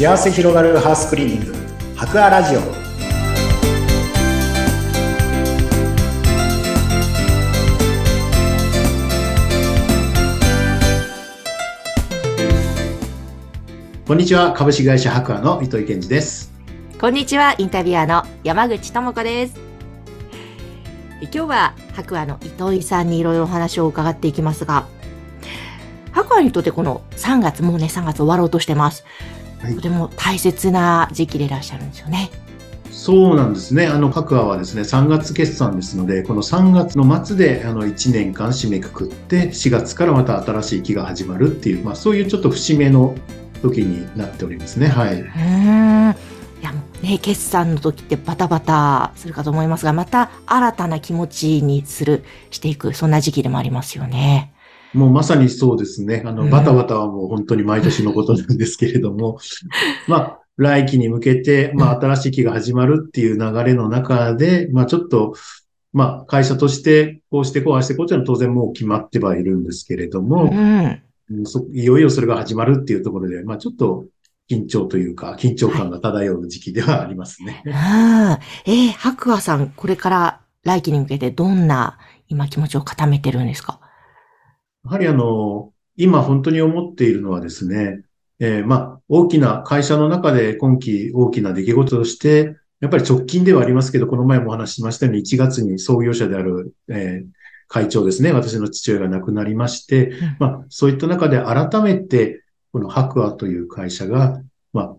幸せ広がるハウスクリーニング。博アラジオ。こんにちは。株式会社博アの糸井健二です。こんにちは。インタビュアーの山口智子です。今日は博アの糸井さんにいろいろお話を伺っていきますが白亜にとってこの3月、もうね、3月終わろうとしてます。はい、とても大切な時期でいらっしゃるんですよね。そうなんですね。あの、各話はですね、3月決算ですので、この3月の末で、あの、1年間締めくくって、4月からまた新しい期が始まるっていう、まあ、そういうちょっと節目の時になっておりますね。はい。うん。いや、もうね、決算の時ってバタバタするかと思いますが、また新たな気持ちにする、していく、そんな時期でもありますよね。もうまさにそうですね。あの、バタバタはもう本当に毎年のことなんですけれども、まあ、来期に向けて、まあ、新しい期が始まるっていう流れの中で、まあ、ちょっと、まあ、会社として、こうしてこうしてこうっていうのは当然もう決まってはいるんですけれども、うん、いよいよそれが始まるっていうところで、まあ、ちょっと、緊張というか、緊張感が漂う時期ではありますね。はい、えー、白亜さん、これから来期に向けてどんな今気持ちを固めてるんですか？やはりあの、今本当に思っているのはですね、えー、まあ、大きな会社の中で今期大きな出来事として、やっぱり直近ではありますけど、この前もお話ししましたように1月に創業者である、えー、会長ですね、私の父親が亡くなりまして、うん、まあ、そういった中で改めて、この白亜という会社が、まあ、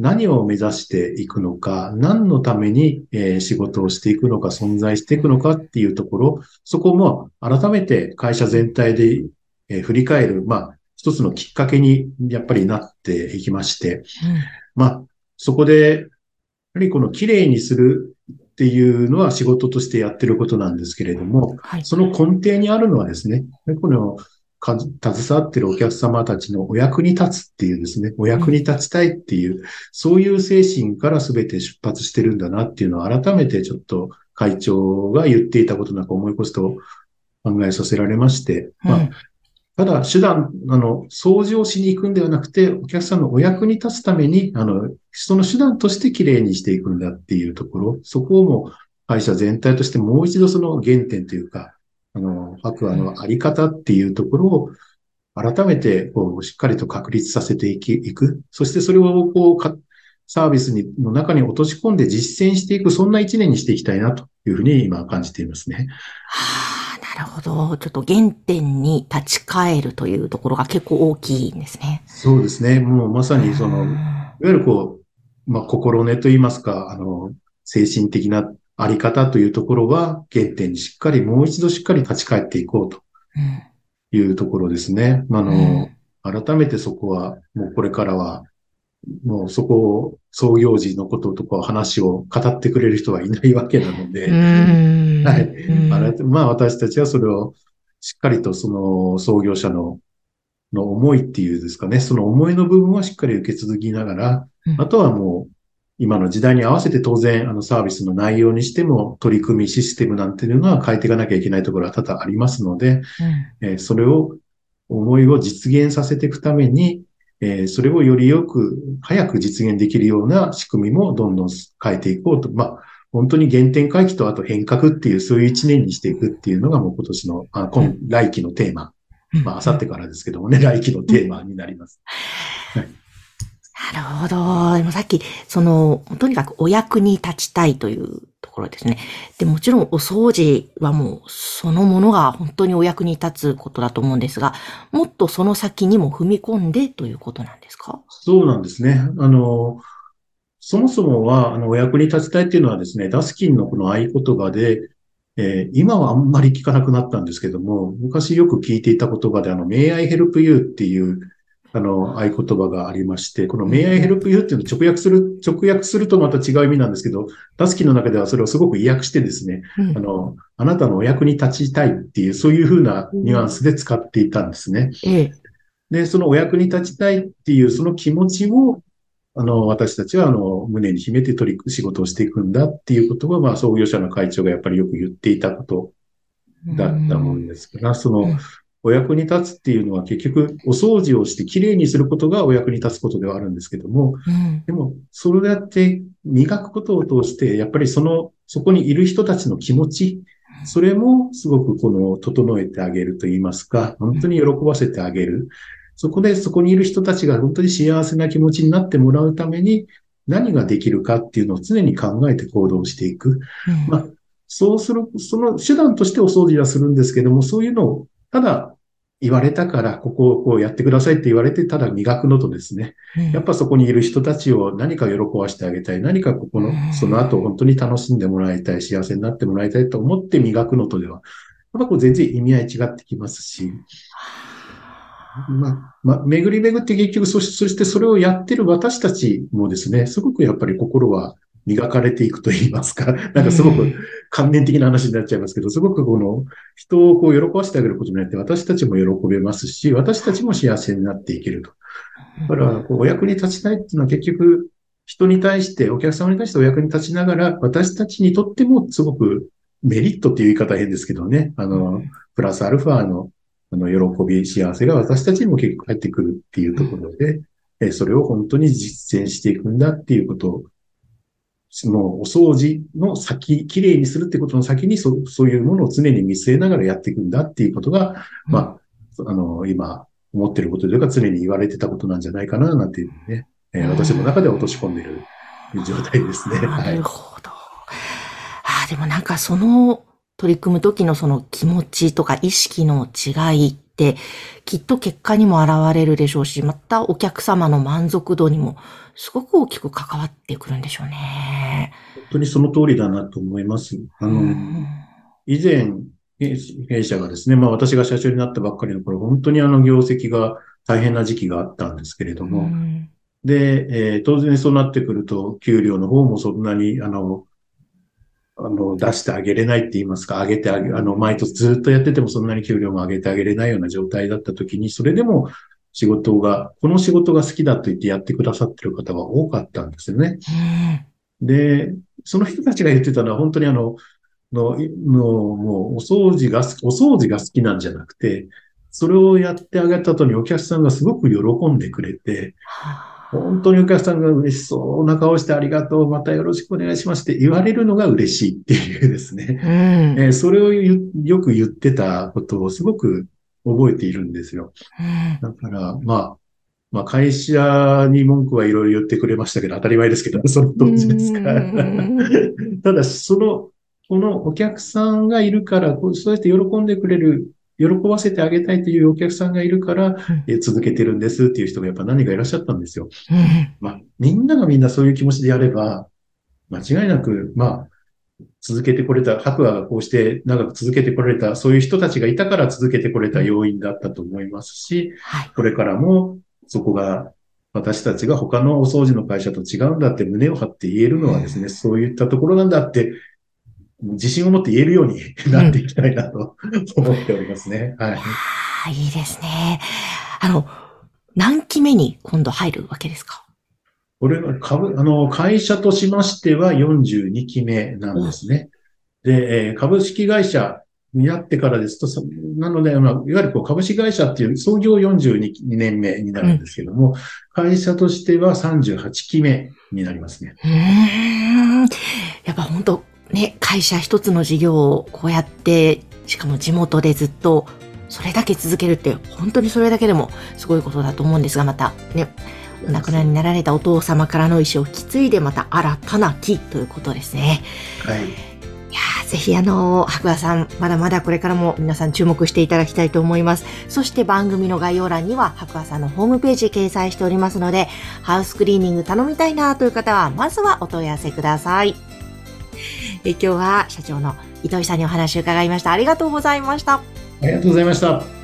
何を目指していくのか、何のために、えー、仕事をしていくのか、存在していくのかっていうところ、そこも改めて会社全体で、えー、振り返る、まあ、一つのきっかけにやっぱりなっていきまして、うん、まあ、そこで、やはりこの綺麗にするっていうのは仕事としてやってることなんですけれども、はい、その根底にあるのはですね、この携わってるお客様たちのお役に立つっていうですね、お役に立ちたいっていう、そういう精神から全て出発してるんだなっていうのを改めてちょっと会長が言っていたことなんか思い起こすと考えさせられまして、まあ、ただ手段、あの、掃除をしに行くんではなくて、お客さんのお役に立つために、あの、その手段として綺麗にしていくんだっていうところ、そこをもう会社全体としてもう一度その原点というか、あの、白亜のあり方っていうところを、改めて、こう、しっかりと確立させていき、いく。そしてそれを、こう、サービスに、の中に落とし込んで実践していく、そんな一年にしていきたいなというふうに今感じていますね。はあ、なるほど。ちょっと原点に立ち返るというところが結構大きいんですね。そうですね。もうまさにその、いわゆるこう、まあ、心根といいますか、あの、精神的なあり方というところは原点にしっかり、もう一度しっかり立ち返っていこうというところですね。うん、あの、うん、改めてそこは、もうこれからは、もうそこを創業時のこととか話を語ってくれる人はいないわけなので、はい。まあ私たちはそれをしっかりとその創業者のの思いっていうですかね、その思いの部分はしっかり受け続きながら、あとはもう今の時代に合わせて当然、あのサービスの内容にしても取り組みシステムなんていうのは変えていかなきゃいけないところは多々ありますので、うん、えー、それを、思いを実現させていくために、えー、それをよりよく、早く実現できるような仕組みもどんどん変えていこうと。まあ、本当に原点回帰とあと変革っていう、そういう一年にしていくっていうのがもう今年の、あ今、来期のテーマ。まあ、あさってからですけどもね、来期のテーマになります。は いなるほど。でもさっき、その、とにかくお役に立ちたいというところですね。で、もちろんお掃除はもうそのものが本当にお役に立つことだと思うんですが、もっとその先にも踏み込んでということなんですか？そうなんですね。あの、そもそもは、あの、お役に立ちたいっていうのはですね、ダスキンのこの合言葉で、えー、今はあんまり聞かなくなったんですけども、昔よく聞いていた言葉で、あの、May I help you っていうあの、合言葉がありまして、この May I help you っていうのを直訳する、直訳するとまた違う意味なんですけど、ダスキの中ではそれをすごく意訳してですね、うん、あの、あなたのお役に立ちたいっていう、そういうふうなニュアンスで使っていたんですね。うん、で、そのお役に立ちたいっていうその気持ちを、あの、私たちは、あの、胸に秘めて取り、仕事をしていくんだっていうことは、まあ、創業者の会長がやっぱりよく言っていたことだったもんですから、その、お役に立つっていうのは結局お掃除をしてきれいにすることがお役に立つことではあるんですけども、うん。でも、それやって磨くことを通して、やっぱりその、そこにいる人たちの気持ち、それもすごくこの、整えてあげると言いますか、本当に喜ばせてあげる。そこでそこにいる人たちが本当に幸せな気持ちになってもらうために、何ができるかっていうのを常に考えて行動していく。まあ、そうする、その手段としてお掃除はするんですけども、そういうのを、ただ言われたから、ここをこうやってくださいって言われて、ただ磨くのとですね、やっぱそこにいる人たちを何か喜ばしてあげたい、何かここの、その後本当に楽しんでもらいたい、幸せになってもらいたいと思って磨くのとでは、やっぱこう全然意味合い違ってきますし、まあ、まあ、巡り巡って結局そ、そしてそれをやってる私たちもですね、すごくやっぱり心は磨かれていくと言いますか、なんかすごく関連的な話になっちゃいますけど、すごくこの人をこう喜ばせてあげることによって私たちも喜べますし、私たちも幸せになっていけると。だから、こうお役に立ちたいっていうのは結局、人に対して、お客様に対してお役に立ちながら、私たちにとってもすごくメリットっていう言い方変ですけどね、あの、プラスアルファのあの、喜び、幸せが私たちにも結構入ってくるっていうところで、えそれを本当に実践していくんだっていうことを、もうお掃除の先、きれいにするってことの先にそ、そういうものを常に見据えながらやっていくんだっていうことが、まあ、あの、今、思ってることというか常に言われてたことなんじゃないかな、なんていうね、えー、私の中で落とし込んでる状態ですね。なるほど。ああ、でもなんかその取り組む時のその気持ちとか意識の違いって、きっと結果にも現れるでしょうし、またお客様の満足度にもすごく大きく関わってくるんでしょうね。本当にその通りだなと思います。あの、以前、弊社がですね、まあ私が社長になったばっかりの頃、本当にあの業績が大変な時期があったんですけれども、で、えー、当然そうなってくると、給料の方もそんなに、あの、あの、出してあげれないって言いますか、上げてあげ、あの、毎年ずっとやっててもそんなに給料も上げてあげれないような状態だった時に、それでも仕事が、この仕事が好きだと言ってやってくださってる方が多かったんですよね。で、その人たちが言ってたのは本当にあの、の、の、もう、お掃除が、お掃除が好きなんじゃなくて、それをやってあげた後にお客さんがすごく喜んでくれて、本当にお客さんが嬉しそうな顔してありがとう、またよろしくお願いしますって言われるのが嬉しいっていうですね。うん、えー、それをよく言ってたことをすごく覚えているんですよ。うん、だから、まあ、まあ会社に文句はいろいろ言ってくれましたけど、当たり前ですけど、その当時ですから。ただ、その、このお客さんがいるから、そうやって喜んでくれる喜ばせてあげたいというお客さんがいるから、え続けてるんですっていう人がやっぱ何人かいらっしゃったんですよ。まあ、みんながみんなそういう気持ちでやれば、間違いなく、まあ、続けてこれた、白亜がこうして長く続けてこられた、そういう人たちがいたから続けてこれた要因だったと思いますし、これからもそこが私たちが他のお掃除の会社と違うんだって胸を張って言えるのはですね、そういったところなんだって自信を持って言えるようになっていきたいなと 思っておりますね。はい。いいですね。あの、何期目に今度入るわけですか？これは株、あの、会社としましては42期目なんですね。で、えー、株式会社になってからですと、なので、まあ、いわゆるこう株式会社っていう創業42年目になるんですけども、うん、会社としては38期目になりますね。うん。やっぱ本当ね、会社一つの事業をこうやって、しかも地元でずっとそれだけ続けるって、本当にそれだけでもすごいことだと思うんですが、またね、お亡くなりになられたお父様からの意思を引き継いで、また新たな木ということですね。はい。ぜひあの、白亜さん、まだまだこれからも皆さん注目していただきたいと思います。そして番組の概要欄には白亜さんのホームページ掲載しておりますので、ハウスクリーニング頼みたいなという方は、まずはお問い合わせください。え今日は社長の糸井さんにお話を伺いました。ありがとうございました。ありがとうございました。